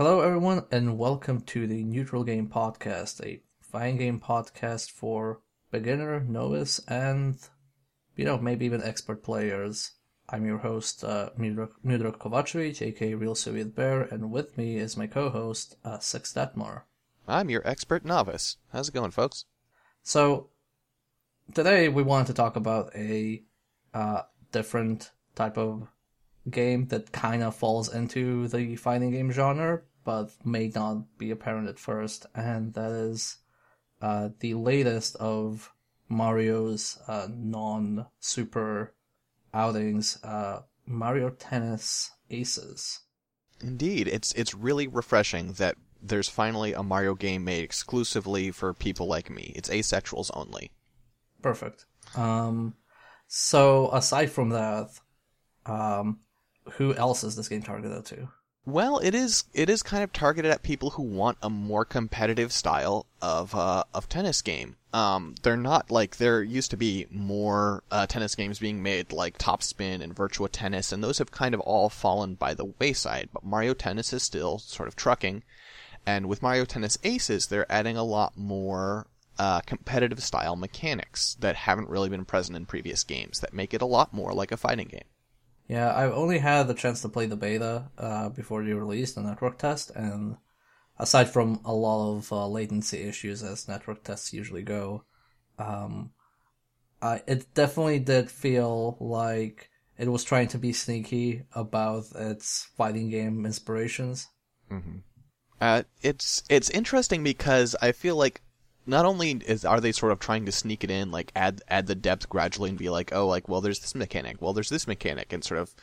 Hello, everyone, and welcome to the Neutral Game Podcast, a fine game podcast for beginner, novice, and you know maybe even expert players. I'm your host, uh, Mudra Kovacevic, aka Real Soviet Bear, and with me is my co-host, uh, Six Detmar. I'm your expert novice. How's it going, folks? So today we wanted to talk about a uh, different type of game that kind of falls into the fighting game genre, but may not be apparent at first, and that is uh, the latest of Mario's uh, non-super outings, uh, Mario Tennis Aces. Indeed, it's it's really refreshing that there's finally a Mario game made exclusively for people like me. It's asexuals only. Perfect. Um, so aside from that, um, who else is this game targeted to? Well, it is it is kind of targeted at people who want a more competitive style of uh, of tennis game. Um, they're not like there used to be more uh, tennis games being made like Top Spin and Virtua Tennis, and those have kind of all fallen by the wayside. But Mario Tennis is still sort of trucking, and with Mario Tennis Aces, they're adding a lot more uh, competitive style mechanics that haven't really been present in previous games that make it a lot more like a fighting game. Yeah, I've only had the chance to play the beta uh, before they released the network test, and aside from a lot of uh, latency issues as network tests usually go, um, I, it definitely did feel like it was trying to be sneaky about its fighting game inspirations. Mm-hmm. Uh, it's it's interesting because I feel like not only is are they sort of trying to sneak it in, like add add the depth gradually and be like, oh, like well, there's this mechanic, well, there's this mechanic, and sort of,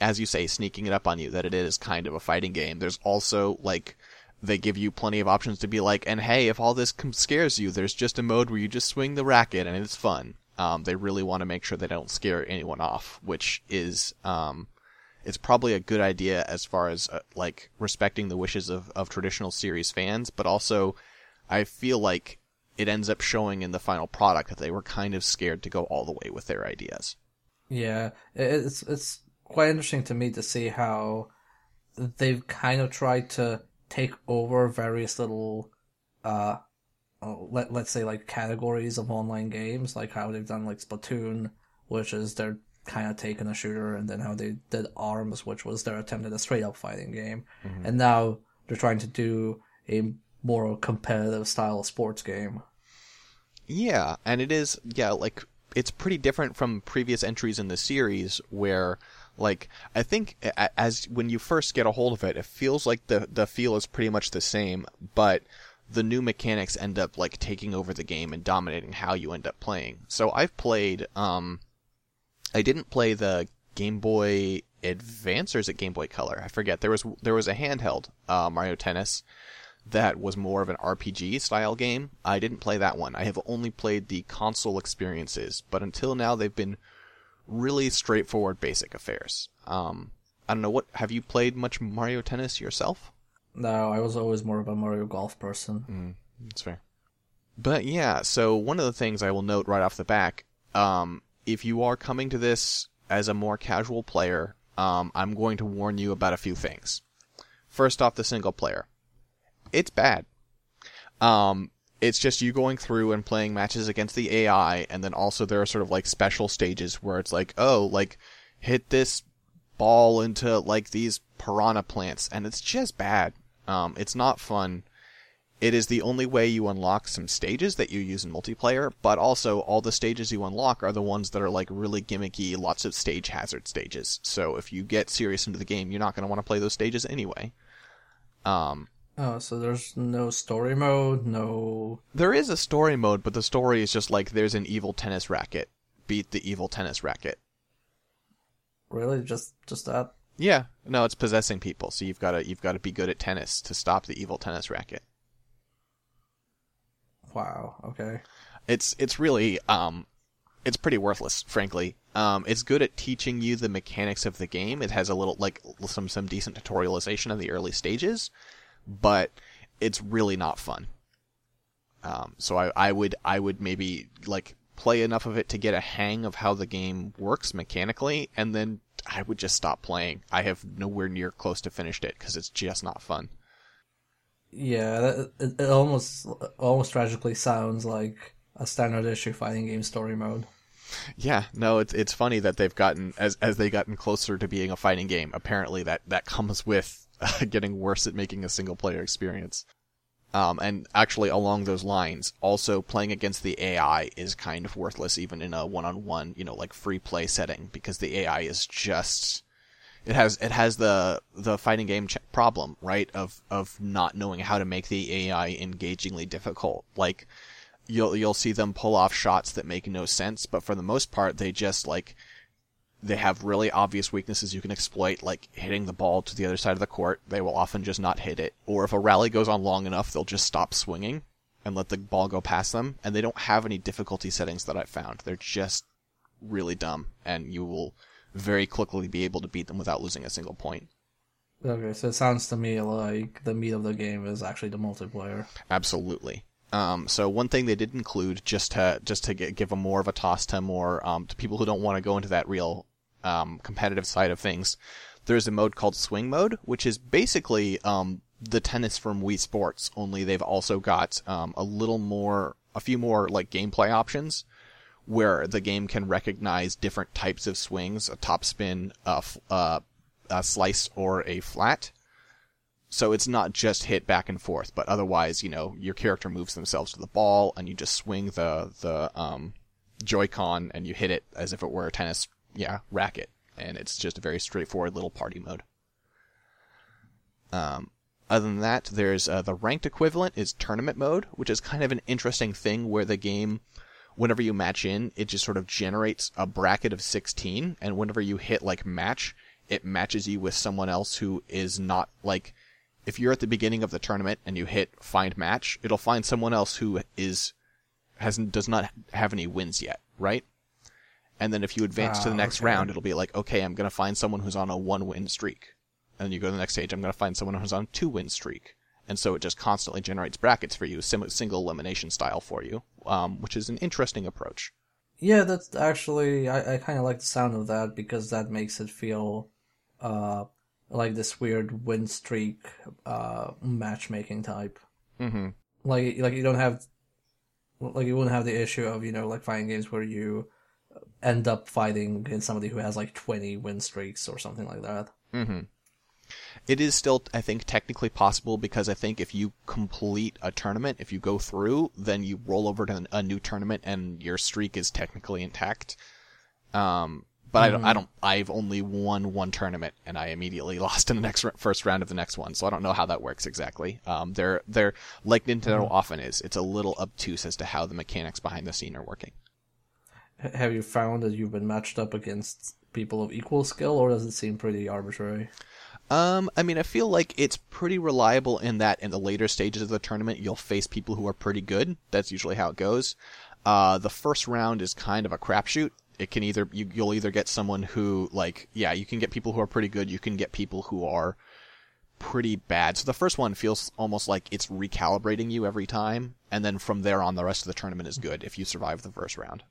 as you say, sneaking it up on you that it is kind of a fighting game. There's also like they give you plenty of options to be like, and hey, if all this scares you, there's just a mode where you just swing the racket and it's fun. Um, they really want to make sure they don't scare anyone off, which is um, it's probably a good idea as far as uh, like respecting the wishes of, of traditional series fans, but also I feel like it ends up showing in the final product that they were kind of scared to go all the way with their ideas. Yeah, it's it's quite interesting to me to see how they've kind of tried to take over various little uh let let's say like categories of online games, like how they've done like Splatoon, which is their kind of taken a shooter, and then how they did Arms, which was their attempt at a straight up fighting game, mm-hmm. and now they're trying to do a more competitive style sports game. Yeah, and it is yeah, like it's pretty different from previous entries in the series where like I think as when you first get a hold of it, it feels like the the feel is pretty much the same, but the new mechanics end up like taking over the game and dominating how you end up playing. So I've played um I didn't play the Game Boy Advance or is it Game Boy Color? I forget. There was there was a handheld uh, Mario Tennis that was more of an RPG style game. I didn't play that one. I have only played the console experiences, but until now they've been really straightforward basic affairs. Um, I don't know what have you played much Mario Tennis yourself? No, I was always more of a Mario Golf person. Mm, that's fair. But yeah, so one of the things I will note right off the back, um, if you are coming to this as a more casual player, um, I'm going to warn you about a few things. First off, the single player it's bad. Um, it's just you going through and playing matches against the AI, and then also there are sort of like special stages where it's like, oh, like hit this ball into like these piranha plants, and it's just bad. Um, it's not fun. It is the only way you unlock some stages that you use in multiplayer, but also all the stages you unlock are the ones that are like really gimmicky, lots of stage hazard stages. So if you get serious into the game, you're not going to want to play those stages anyway. Um, Oh, so there's no story mode, no. There is a story mode, but the story is just like there's an evil tennis racket. Beat the evil tennis racket. Really, just just that? Yeah, no, it's possessing people. So you've got to you've got to be good at tennis to stop the evil tennis racket. Wow. Okay. It's it's really um, it's pretty worthless, frankly. Um, it's good at teaching you the mechanics of the game. It has a little like some some decent tutorialization of the early stages but it's really not fun. Um, so I, I would I would maybe like play enough of it to get a hang of how the game works mechanically, and then I would just stop playing. I have nowhere near close to finished it because it's just not fun. Yeah, it, it almost almost tragically sounds like a standard issue fighting game story mode. Yeah, no, it's it's funny that they've gotten as as they gotten closer to being a fighting game. Apparently, that that comes with getting worse at making a single player experience. Um, and actually, along those lines, also playing against the AI is kind of worthless, even in a one-on-one, you know, like free play setting, because the AI is just it has it has the the fighting game ch- problem, right? Of of not knowing how to make the AI engagingly difficult. Like you'll you'll see them pull off shots that make no sense, but for the most part, they just like they have really obvious weaknesses you can exploit, like hitting the ball to the other side of the court. They will often just not hit it. Or if a rally goes on long enough, they'll just stop swinging and let the ball go past them. And they don't have any difficulty settings that I've found. They're just really dumb, and you will very quickly be able to beat them without losing a single point. Okay, so it sounds to me like the meat of the game is actually the multiplayer. Absolutely. Um, so one thing they did include, just to just to get, give a more of a toss to more um, to people who don't want to go into that real um, competitive side of things, there's a mode called Swing Mode, which is basically um, the tennis from Wii Sports. Only they've also got um, a little more, a few more like gameplay options, where the game can recognize different types of swings: a topspin, a, uh, a slice, or a flat. So it's not just hit back and forth, but otherwise, you know, your character moves themselves to the ball, and you just swing the the um, Joy-Con and you hit it as if it were a tennis yeah, racket, and it's just a very straightforward little party mode. Um, other than that, there's uh, the ranked equivalent is tournament mode, which is kind of an interesting thing where the game, whenever you match in, it just sort of generates a bracket of 16, and whenever you hit like match, it matches you with someone else who is not like. If you're at the beginning of the tournament and you hit find match, it'll find someone else who is has does not have any wins yet, right? And then if you advance to the next okay. round, it'll be like, okay, I'm going to find someone who's on a one win streak. And then you go to the next stage, I'm going to find someone who's on a two win streak. And so it just constantly generates brackets for you, sim- single elimination style for you, um, which is an interesting approach. Yeah, that's actually I, I kind of like the sound of that because that makes it feel uh like this weird win streak uh matchmaking type. Mm-hmm. Like like you don't have like you wouldn't have the issue of you know like fighting games where you end up fighting against somebody who has like 20 win streaks or something like that. Mm-hmm. It is still, I think, technically possible because I think if you complete a tournament, if you go through, then you roll over to a new tournament and your streak is technically intact. Um, but I don't, I don't, I've only won one tournament and I immediately lost in the next first round of the next one. So I don't know how that works exactly. Um, they're, they're like Nintendo often is. It's a little obtuse as to how the mechanics behind the scene are working. Have you found that you've been matched up against people of equal skill, or does it seem pretty arbitrary? Um, I mean, I feel like it's pretty reliable in that in the later stages of the tournament, you'll face people who are pretty good. That's usually how it goes. Uh, the first round is kind of a crapshoot. It can either you, you'll either get someone who like yeah, you can get people who are pretty good. You can get people who are pretty bad. So the first one feels almost like it's recalibrating you every time, and then from there on, the rest of the tournament is good if you survive the first round.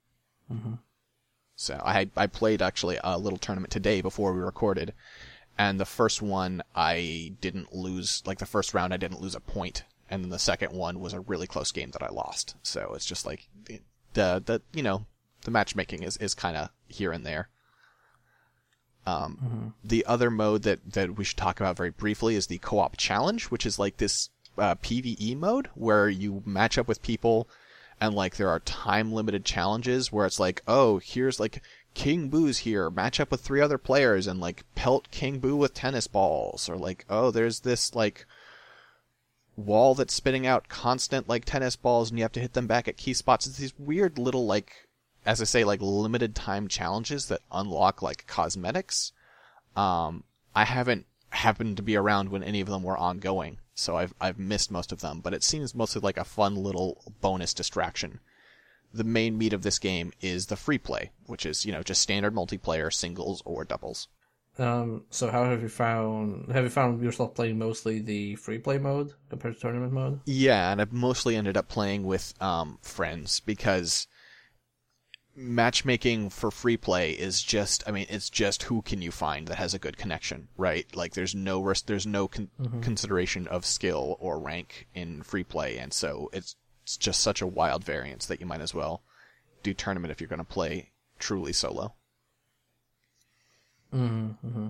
So I I played actually a little tournament today before we recorded, and the first one I didn't lose like the first round I didn't lose a point, and then the second one was a really close game that I lost. So it's just like the the, the you know the matchmaking is is kind of here and there. Um, the other mode that that we should talk about very briefly is the co-op challenge, which is like this uh, PVE mode where you match up with people and like there are time limited challenges where it's like, oh, here's like King Boo's here, match up with three other players and like pelt King Boo with tennis balls, or like, oh, there's this like wall that's spitting out constant like tennis balls and you have to hit them back at key spots. It's these weird little like as I say, like limited time challenges that unlock like cosmetics. Um, I haven't happened to be around when any of them were ongoing, so I've I've missed most of them. But it seems mostly like a fun little bonus distraction. The main meat of this game is the free play, which is you know just standard multiplayer, singles or doubles. Um, so how have you found? Have you found yourself playing mostly the free play mode compared to tournament mode? Yeah, and I've mostly ended up playing with um, friends because matchmaking for free play is just I mean it's just who can you find that has a good connection, right? Like there's no risk, there's no con- mm-hmm. consideration of skill or rank in free play and so it's, it's just such a wild variance that you might as well do tournament if you're going to play truly solo. Mm-hmm.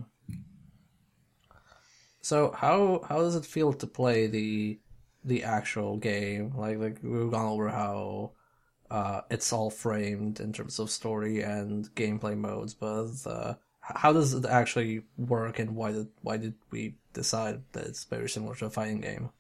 So how how does it feel to play the the actual game? Like like we've gone over how uh, it's all framed in terms of story and gameplay modes, but uh, how does it actually work, and why did why did we decide that it's very similar to a fighting game?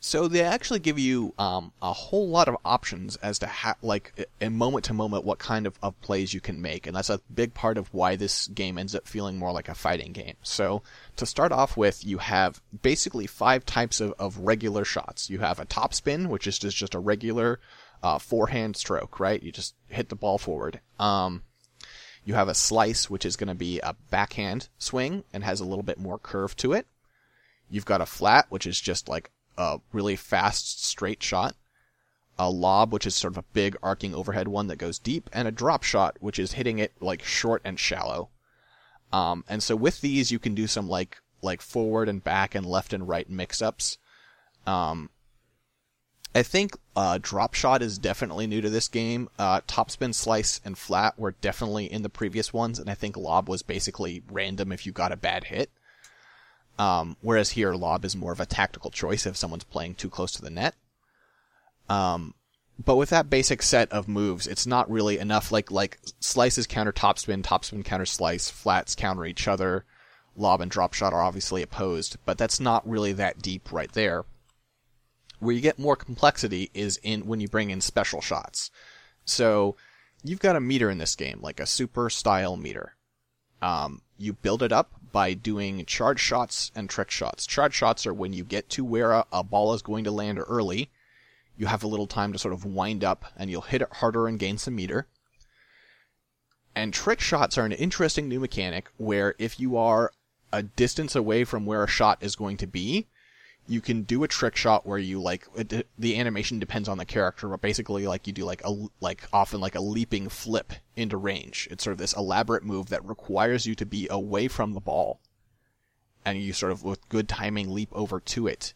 So they actually give you um, a whole lot of options as to how, like, in moment to moment, what kind of, of plays you can make, and that's a big part of why this game ends up feeling more like a fighting game. So to start off with, you have basically five types of, of regular shots. You have a top spin, which is just, just a regular uh, forehand stroke, right? You just hit the ball forward. Um, you have a slice, which is going to be a backhand swing and has a little bit more curve to it. You've got a flat, which is just like a really fast straight shot. A lob, which is sort of a big arcing overhead one that goes deep, and a drop shot, which is hitting it like short and shallow. Um, and so with these, you can do some like like forward and back and left and right mix ups. Um, I think uh, drop shot is definitely new to this game. Uh, topspin, slice, and flat were definitely in the previous ones, and I think lob was basically random if you got a bad hit. Um, whereas here, lob is more of a tactical choice if someone's playing too close to the net. Um, but with that basic set of moves, it's not really enough. Like like slices counter topspin, topspin counter slice, flats counter each other. Lob and drop shot are obviously opposed, but that's not really that deep right there. Where you get more complexity is in when you bring in special shots. So you've got a meter in this game, like a super style meter. Um, you build it up by doing charge shots and trick shots. Charge shots are when you get to where a, a ball is going to land early. You have a little time to sort of wind up and you'll hit it harder and gain some meter. And trick shots are an interesting new mechanic where if you are a distance away from where a shot is going to be, you can do a trick shot where you like it, the animation depends on the character, but basically like you do like a like often like a leaping flip into range. It's sort of this elaborate move that requires you to be away from the ball, and you sort of with good timing leap over to it,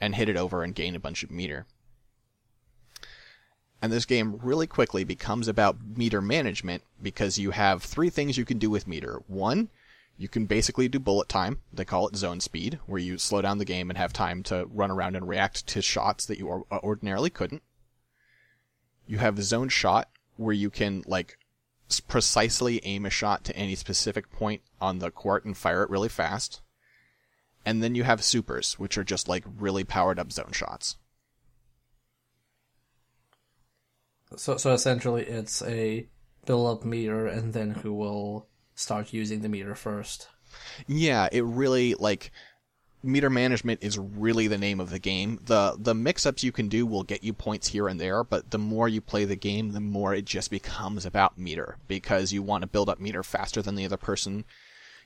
and hit it over and gain a bunch of meter. And this game really quickly becomes about meter management because you have three things you can do with meter. One, you can basically do bullet time. They call it zone speed, where you slow down the game and have time to run around and react to shots that you uh, ordinarily couldn't. You have zone shot, where you can like precisely aim a shot to any specific point on the court and fire it really fast. And then you have supers, which are just like really powered up zone shots. So, so essentially, it's a build up meter, and then who will start using the meter first. Yeah, it really like meter management is really the name of the game. The the mix-ups you can do will get you points here and there, but the more you play the game, the more it just becomes about meter because you want to build up meter faster than the other person.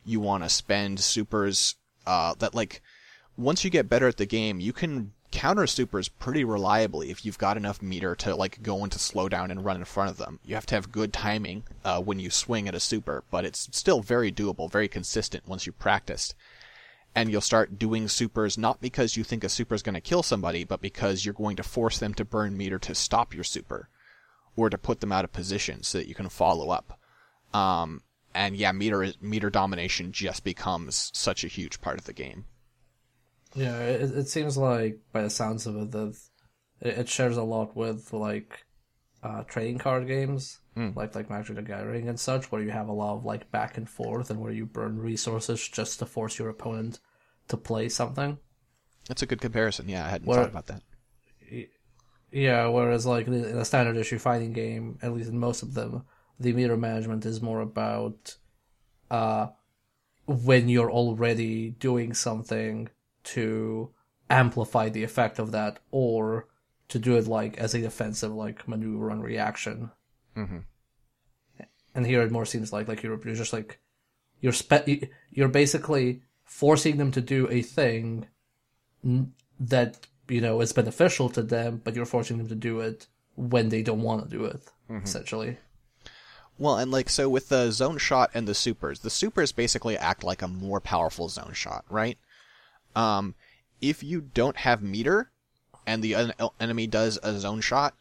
You want to spend supers uh, that like once you get better at the game, you can counter supers pretty reliably if you've got enough meter to like go into slow down and run in front of them. You have to have good timing uh, when you swing at a super, but it's still very doable, very consistent once you practice. And you'll start doing supers not because you think a super is going to kill somebody, but because you're going to force them to burn meter to stop your super, or to put them out of position so that you can follow up. Um, and yeah, meter meter domination just becomes such a huge part of the game. Yeah, it, it seems like by the sounds of it that it, shares a lot with like uh, trading card games, mm. like like Magic the Gathering and such, where you have a lot of like back and forth and where you burn resources just to force your opponent to play something. That's a good comparison. Yeah, I hadn't where, thought about that. Yeah, whereas like in a standard issue fighting game, at least in most of them, the meter management is more about uh, when you're already doing something to amplify the effect of that or to do it like as a defensive like maneuver and reaction. Mm-hmm. And here it more seems like like you're, you're just like you're spe- you're basically forcing them to do a thing that you know is beneficial to them, but you're forcing them to do it when they don't want to do it. Mm-hmm. Essentially. Well, and like so with the zone shot and the supers, the supers basically act like a more powerful zone shot, right? Um, if you don't have meter, and the en- enemy does a zone shot,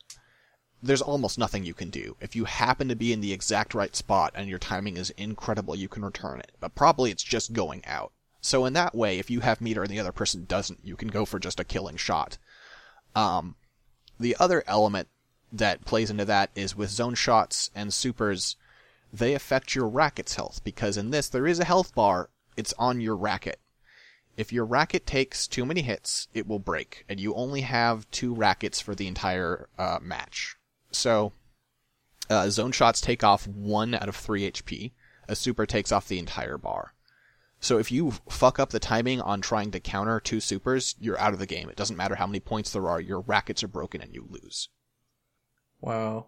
there's almost nothing you can do. If you happen to be in the exact right spot and your timing is incredible, you can return it. But probably it's just going out. So in that way, if you have meter and the other person doesn't, you can go for just a killing shot. Um, the other element that plays into that is with zone shots and supers, they affect your racket's health because in this there is a health bar. It's on your racket. If your racket takes too many hits, it will break, and you only have two rackets for the entire uh, match. So, uh, zone shots take off one out of three HP. A super takes off the entire bar. So if you fuck up the timing on trying to counter two supers, you're out of the game. It doesn't matter how many points there are, your rackets are broken and you lose. Wow,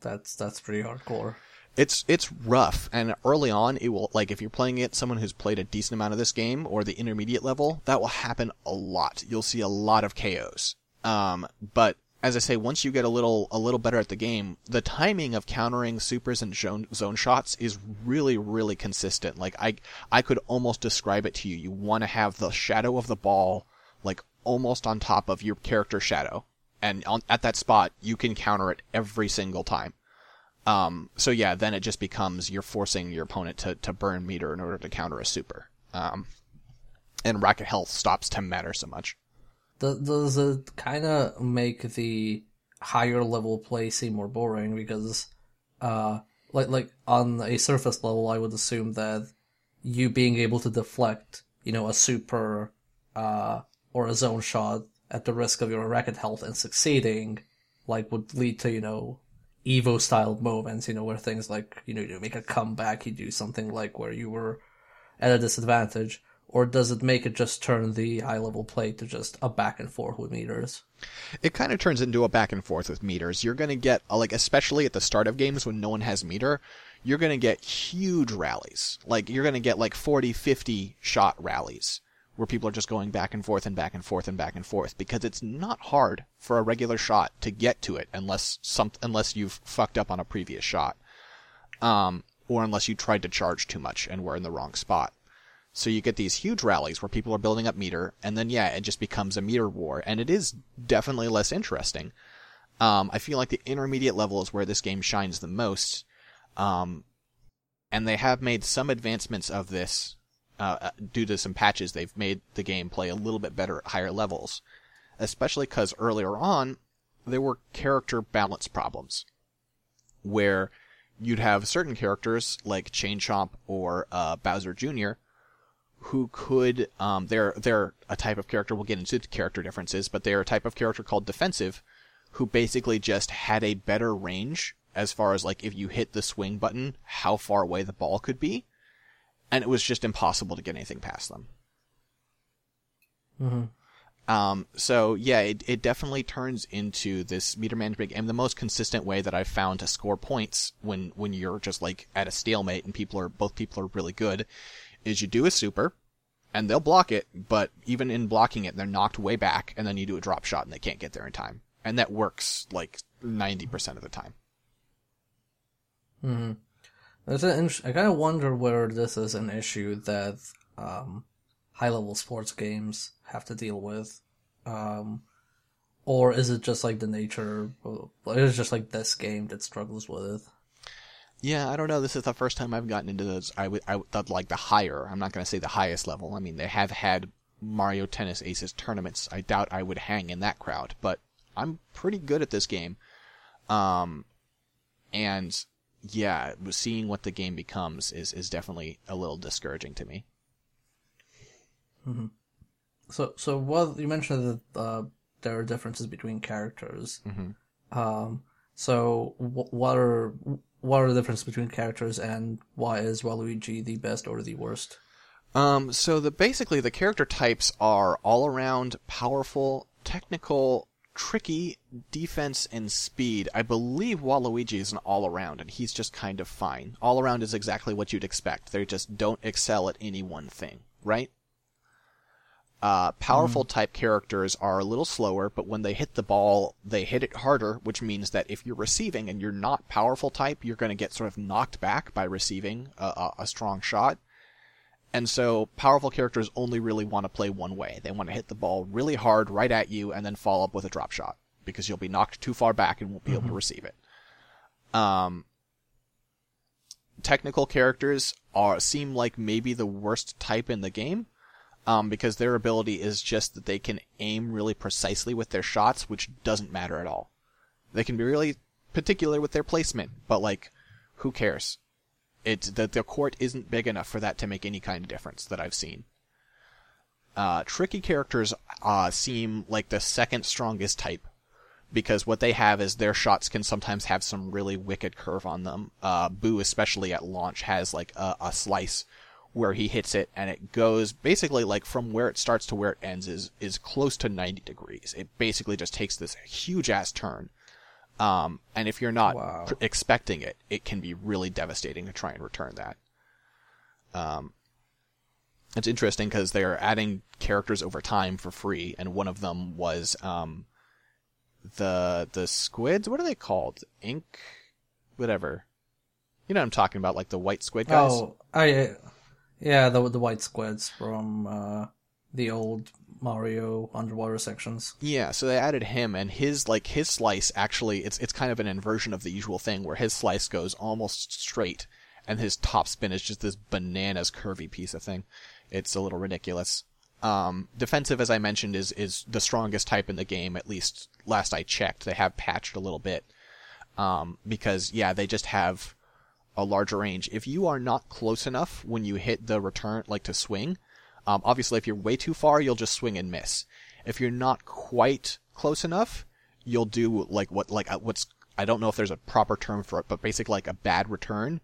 that's that's pretty hardcore. It's it's rough, and early on, it will like if you're playing it, someone who's played a decent amount of this game or the intermediate level, that will happen a lot. You'll see a lot of KOs. Um, but as I say, once you get a little a little better at the game, the timing of countering supers and zone, zone shots is really really consistent. Like I I could almost describe it to you. You want to have the shadow of the ball like almost on top of your character shadow, and on, at that spot you can counter it every single time. Um, so yeah, then it just becomes you're forcing your opponent to to burn meter in order to counter a super. Um, and racket health stops to matter so much does it kind of make the higher level play seem more boring because uh like like on a surface level I would assume that you being able to deflect, you know, a super uh or a zone shot at the risk of your racket health and succeeding like would lead to, you know, Evo style moments, you know, where things like, you know, you make a comeback, you do something like where you were at a disadvantage or does it make it just turn the high level play to just a back and forth with meters? It kind of turns into a back and forth with meters. You're going to get, uh, like, especially at the start of games when no one has meter, you're going to get huge rallies. Like, you're going to get like 40, 50 shot rallies where people are just going back and forth and back and forth and back and forth because it's not hard for a regular shot to get to it unless some, unless you've fucked up on a previous shot. Um, or unless you tried to charge too much and were in the wrong spot. So you get these huge rallies where people are building up meter, and then yeah, it just becomes a meter war, and it is definitely less interesting. Um, I feel like the intermediate level is where this game shines the most, um, and they have made some advancements of this uh, uh due to some patches. They've made the game play a little bit better at higher levels, especially because earlier on there were character balance problems, where you'd have certain characters like Chain Chomp or uh, Bowser Jr who could um, they're they're a type of character. We'll get into the character differences, but they're a type of character called defensive, who basically just had a better range as far as like if you hit the swing button, how far away the ball could be, and it was just impossible to get anything past them. Mm-hmm. Um, so yeah, it, it definitely turns into this meter management game. The most consistent way that I've found to score points when when you're just like at a stalemate and people are both people are really good is you do a super, and they'll block it, but even in blocking it, they're knocked way back, and then you do a drop shot and they can't get there in time. And that works like 90% of the time. Hmm. There's an I kind of wonder whether this is an issue that um, high level sports games have to deal with. Um, or is it just like the nature, it's just like this game that struggles with it? Yeah, I don't know. This is the first time I've gotten into those. I would, I would like the higher. I'm not going to say the highest level. I mean, they have had Mario Tennis Aces tournaments. I doubt I would hang in that crowd, but I'm pretty good at this game. Um, and yeah, seeing what the game becomes is is definitely a little discouraging to me. Mm-hmm. So, so what you mentioned that uh, there are differences between characters. Mm-hmm. Um, so what are what are the differences between characters and why is Waluigi the best or the worst? Um, so the basically the character types are all around powerful, technical, tricky, defense, and speed. I believe Waluigi is an all around, and he's just kind of fine. All around is exactly what you'd expect. They just don't excel at any one thing, right? Uh, powerful type characters are a little slower, but when they hit the ball, they hit it harder, which means that if you're receiving and you're not powerful type, you're going to get sort of knocked back by receiving a, a, a strong shot. And so powerful characters only really want to play one way. They want to hit the ball really hard right at you and then follow up with a drop shot because you'll be knocked too far back and won't be able to receive it. Um, technical characters are seem like maybe the worst type in the game. Um, because their ability is just that they can aim really precisely with their shots, which doesn't matter at all. They can be really particular with their placement, but like, who cares? It's that the court isn't big enough for that to make any kind of difference that I've seen. Uh, tricky characters uh, seem like the second strongest type because what they have is their shots can sometimes have some really wicked curve on them. Uh, Boo, especially at launch, has like a, a slice where he hits it and it goes basically like from where it starts to where it ends is is close to 90 degrees. It basically just takes this huge ass turn. Um, and if you're not Wow. pr- expecting it, it can be really devastating to try and return that. Um, it's interesting because they're adding characters over time for free, and one of them was um, the the squids. What are they called? Ink, whatever. You know what I'm talking about, like the white squid guys. Oh, I yeah, the the white squids from uh, the old Mario underwater sections. Yeah, so they added him, and his like his slice actually it's it's kind of an inversion of the usual thing where his slice goes almost straight, and his top spin is just this bananas curvy piece of thing. It's a little ridiculous. Um, defensive, as I mentioned, is is the strongest type in the game. At least last I checked, they have patched a little bit. Um, because yeah, they just have a larger range. If you are not close enough when you hit the return, like to swing, um, obviously if you're way too far, you'll just swing and miss. If you're not quite close enough, you'll do like what, like uh, what's, I don't know if there's a proper term for it, but basically like a bad return,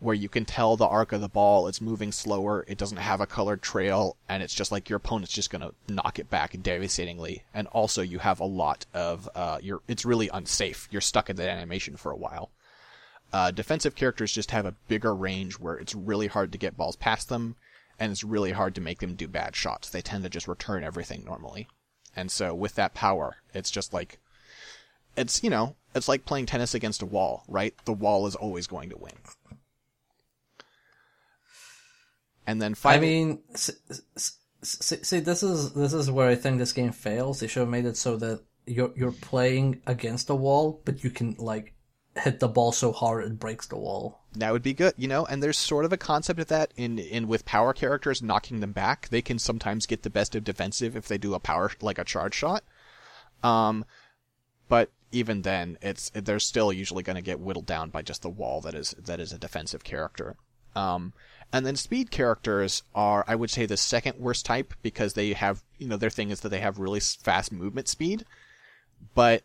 where you can tell the arc of the ball, it's moving slower, it doesn't have a colored trail, and it's just like your opponent's just gonna knock it back devastatingly. And also you have a lot of, uh, you're, it's really unsafe. You're stuck in that animation for a while. Uh, defensive characters just have a bigger range where it's really hard to get balls past them, and it's really hard to make them do bad shots. They tend to just return everything normally. And so with that power, it's just like, it's, you know, it's like playing tennis against a wall, right? The wall is always going to win. And then I mean, see, see, see, this is this is where I think this game fails. They should have made it so that you're you're playing against a wall, but you can like hit the ball so hard it breaks the wall. that would be good, you know, and there's sort of a concept of that in, in with power characters knocking them back. They can sometimes get the best of defensive if they do a power, like a charge shot. Um, but even then, it's, they're still usually going to get whittled down by just the wall that is, that is a defensive character. Um, and then speed characters are, I would say, the second worst type because they have, you know, their thing is that they have really fast movement speed, but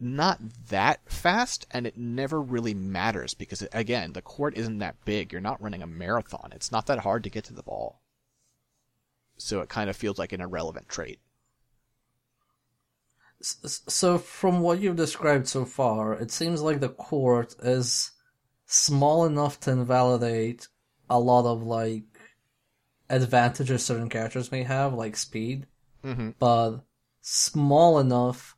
not that fast, and it never really matters because, again, the court isn't that big. You're not running a marathon. It's not that hard to get to the ball. So it kind of feels like an irrelevant trait. So from what you've described so far, it seems like the court is small enough to invalidate a lot of like advantages certain characters may have, like speed, Mm-hmm. but small enough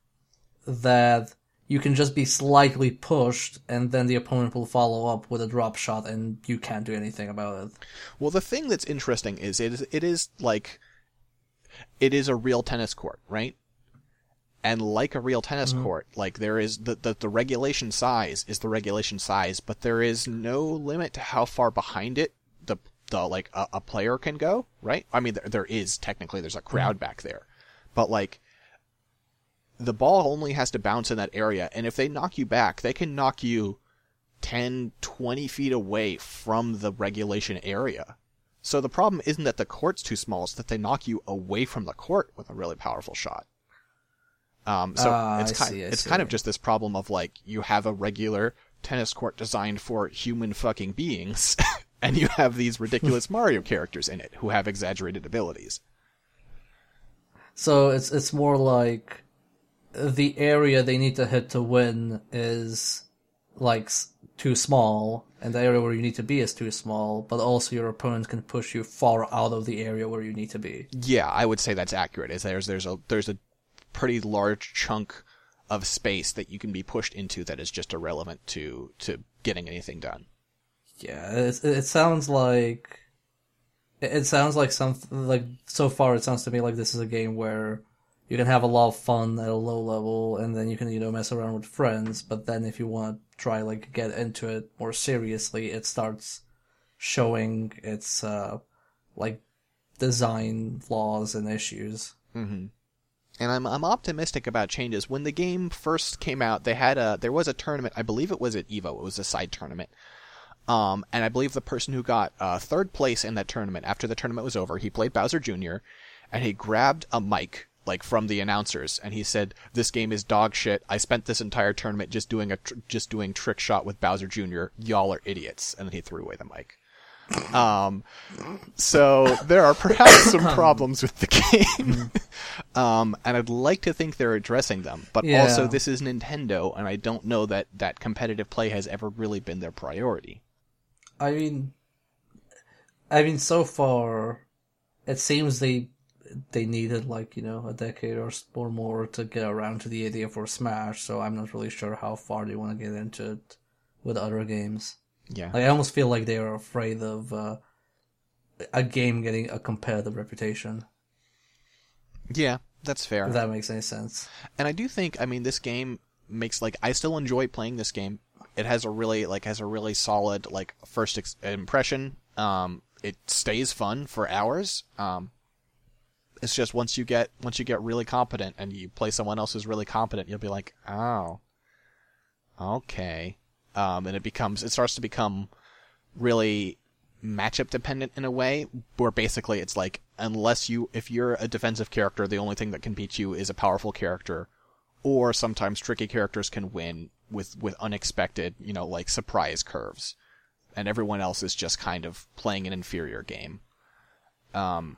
that you can just be slightly pushed and then the opponent will follow up with a drop shot and you can't do anything about it. Well, the thing that's interesting is it is, it is like, it is a real tennis court, right? And like a real tennis mm-hmm. court, like there is the, the the regulation size is the regulation size, but there is no limit to how far behind it the the like a, a player can go, right? I mean, there, there is technically there's a mm-hmm. crowd back there, but like the ball only has to bounce in that area, and if they knock you back, they can knock you 10, 20 feet away from the regulation area. So the problem isn't that the court's too small, it's that they knock you away from the court with a really powerful shot. Um, so Ah, it's kind, see, it's see. kind of just this problem of like you have a regular tennis court designed for human fucking beings, and you have these ridiculous Mario characters in it who have exaggerated abilities. So it's it's more like the area they need to hit to win is like too small, and the area where you need to be is too small, but also your opponent can push you far out of the area where you need to be. Yeah, I would say that's accurate. Is there's there's a there's a pretty large chunk of space that you can be pushed into that is just irrelevant to to getting anything done. Yeah, it, it sounds like it sounds like something like so far it sounds to me like this is a game where you can have a lot of fun at a low level and then you can you know mess around with friends but then if you want to try like get into it more seriously it starts showing its uh like design flaws and issues mm-hmm. and I'm I'm optimistic about changes. When the game first came out, they had a there was a tournament. I believe it was at Evo. It was a side tournament um, and I believe the person who got uh, third place in that tournament, after the tournament was over, he played Bowser Jr. and he grabbed a mic like from the announcers and he said, "This game is dog shit. I spent this entire tournament just doing a tr- just doing trick shot with Bowser Jr. Y'all are idiots." And then he threw away the mic. Um, so there are perhaps some problems with the game. um, and I'd like to think they're addressing them, but Yeah. also this is Nintendo, and I don't know that that competitive play has ever really been their priority. I mean, I mean, so far, it seems they they needed like you know a decade or or more to get around to the idea for Smash. So I'm not really sure how far they want to get into it with other games. Yeah. Like I almost feel like they are afraid of uh, a game getting a competitive reputation. Yeah, that's fair. If that makes any sense. and I do think, I mean, this game makes like I still enjoy playing this game. It has a really like has a really solid like first ex- impression. Um, it stays fun for hours. Um, it's just once you get once you get really competent and you play someone else who's really competent, you'll be like, oh, okay. Um, and it becomes it starts to become really matchup dependent in a way where basically it's like unless you if you're a defensive character the only thing that can beat you is a powerful character or sometimes tricky characters can win with with unexpected you know like surprise curves and everyone else is just kind of playing an inferior game um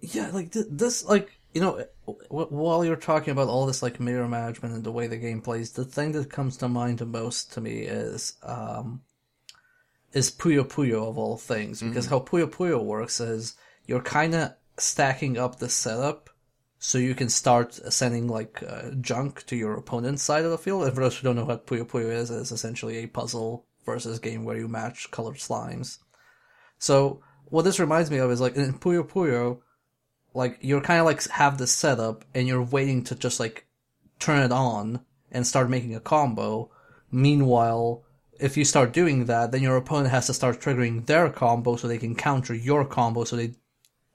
Yeah, like th- this, like you know, w- while you're talking about all this like meter management and the way the game plays, the thing that comes to mind the most to me is um, is Puyo Puyo of all things, because how Puyo Puyo works is you're kind of stacking up the setup so you can start sending like uh, junk to your opponent's side of the field. And for those who don't know what Puyo Puyo is, it's essentially a puzzle versus game where you match colored slimes. So what this reminds me of is like in Puyo Puyo, like you're kind of like have this setup and you're waiting to just like turn it on and start making a combo. Meanwhile, if you start doing that, then your opponent has to start triggering their combo so they can counter your combo so they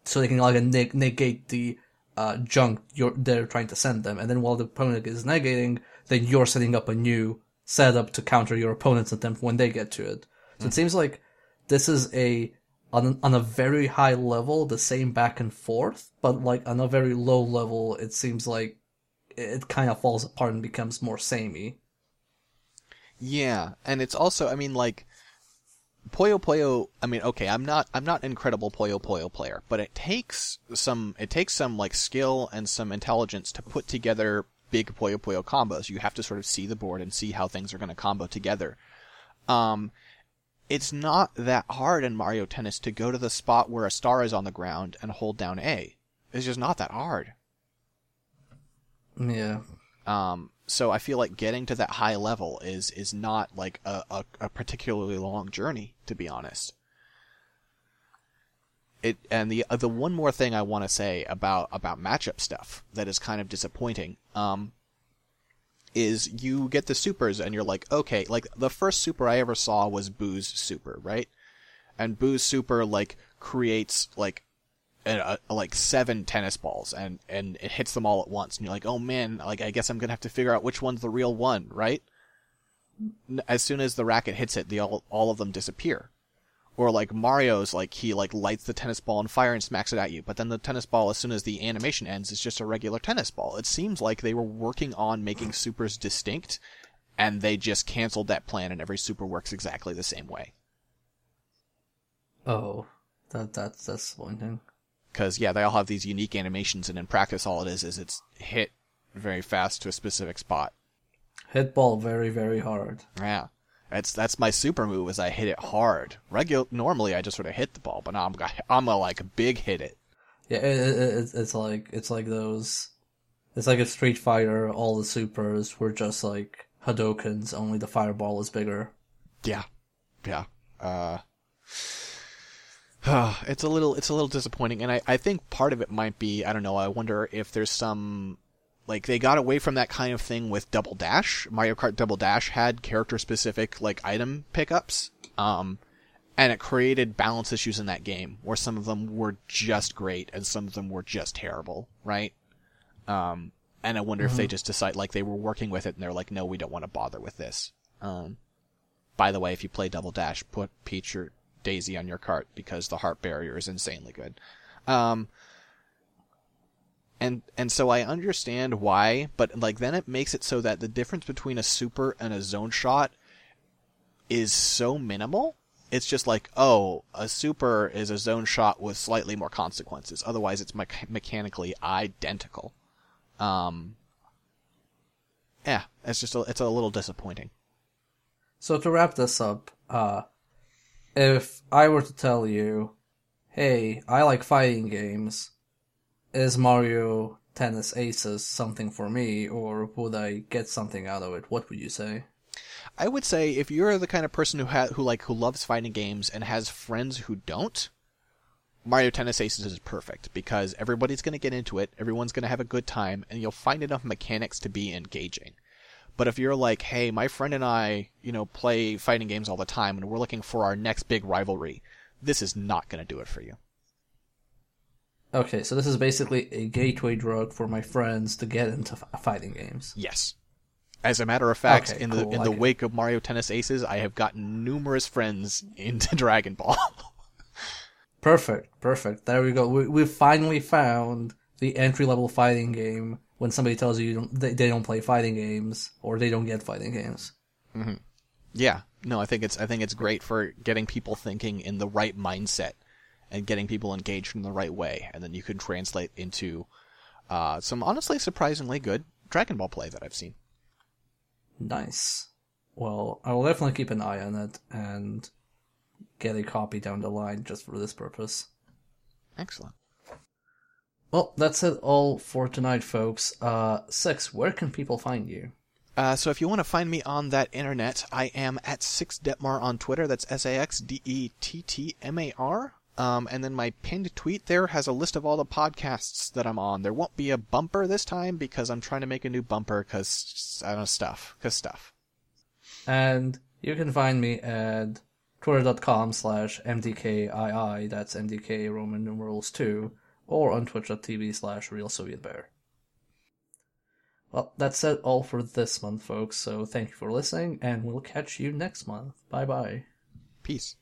so they can like neg- negate the uh, junk you're they're trying to send them. And then while the opponent is negating, then you're setting up a new setup to counter your opponent's attempt when they get to it. So it seems like this is a on on a very high level the same back and forth, but like on a very low level, it seems like it kind of falls apart and becomes more samey. Yeah, and it's also, I mean, like Puyo Puyo. I mean, okay, I'm not, I'm not incredible Puyo Puyo player, but it takes some, it takes some like skill and some intelligence to put together big Puyo Puyo combos. You have to sort of see the board and see how things are going to combo together. Um, it's not that hard in Mario Tennis to go to the spot where a star is on the ground and hold down A. It's just not that hard. Yeah. Um, so I feel like getting to that high level is is not like a, a, a particularly long journey, to be honest. It and the the one more thing I want to say about about matchup stuff that is kind of disappointing. Um, is you get the supers and you're like, okay, like the first super I ever saw was Boo's super, right? And Boo's super like creates like a, a, like seven tennis balls and and it hits them all at once. And you're like oh man like i guess i'm gonna have to figure out which one's the real one right? As soon as the racket hits it the all, all of them disappear or like mario's like he like lights the tennis ball on fire and smacks it at you but then the tennis ball as soon as the animation ends is just a regular tennis ball it seems like they were working on making supers distinct and they just canceled that plan and every super works exactly the same way Oh, that that's disappointing. because yeah, they all have these unique animations, and in practice, all it is is it's hit very fast to a specific spot. Hit ball very very hard. Yeah, That's that's my super move. Is I hit it hard. Regular normally I just sort of hit the ball, but now I'm I'm a like big hit it. Yeah, it, it, it's it's like it's like those. It's like a Street Fighter. All the supers were just like Hadoukens, only the fireball is bigger. Yeah, yeah. Uh, it's a little it's a little disappointing, and I I think part of it might be I don't know. I wonder if there's some like they got away from that kind of thing with Double Dash. Mario Kart Double Dash had character specific like item pickups. Um and it created balance issues in that game where some of them were just great and some of them were just terrible, right? Um and I wonder mm-hmm. if they just decide like they were working with it and they're like, no, we don't want to bother with this. Um, by the way, if you play Double Dash, put Peach or Daisy on your cart because the heart barrier is insanely good. Um, and and so I understand why, but like then it makes it so that the difference between a super and a zone shot is so minimal. It's just like, oh, a super is a zone shot with slightly more consequences. Otherwise, it's me- mechanically identical. Um, yeah, it's just a, it's a little disappointing. So to wrap this up, uh, if I were to tell you, hey, I like fighting games, is Mario Tennis Aces something for me, or would I get something out of it? What would you say? I would say if you're the kind of person who ha- who like who loves fighting games and has friends who don't, Mario Tennis Aces is perfect because everybody's going to get into it, everyone's going to have a good time, and you'll find enough mechanics to be engaging. But if you're like, hey, my friend and I, you know, play fighting games all the time and we're looking for our next big rivalry, this is not going to do it for you. Okay, so this is basically a gateway drug for my friends to get into fighting games. Yes. As a matter of fact, okay, in the cool, in the wake of Mario Tennis Aces, I have gotten numerous friends into Dragon Ball. perfect, perfect. There we go. We we finally found the entry level fighting game when somebody tells you, you they, they don't play fighting games or they don't get fighting games. Mm-hmm. Yeah, no, I think it's I think it's great for getting people thinking in the right mindset and getting people engaged in the right way, and then you can translate into uh, some honestly surprisingly good Dragon Ball play that I've seen. Nice. Well, I will definitely keep an eye on it and get a copy down the line just for this purpose. Excellent. Well, that's it all for tonight, folks. Uh, Sax, where can people find you? Uh, so if you want to find me on that internet, I am at Sax Dettmar on Twitter. That's S A X D E T T M A R. Um, and then my pinned tweet there has a list of all the podcasts that I'm on. There won't be a bumper this time because I'm trying to make a new bumper because I don't know stuff, because stuff. And you can find me at twitter.com slash mdkii. That's mdk Roman numerals two, or on twitch.tv slash real Soviet bear. Well, that's it all for this month, folks. So thank you for listening, and we'll catch you next month. Bye bye. Peace.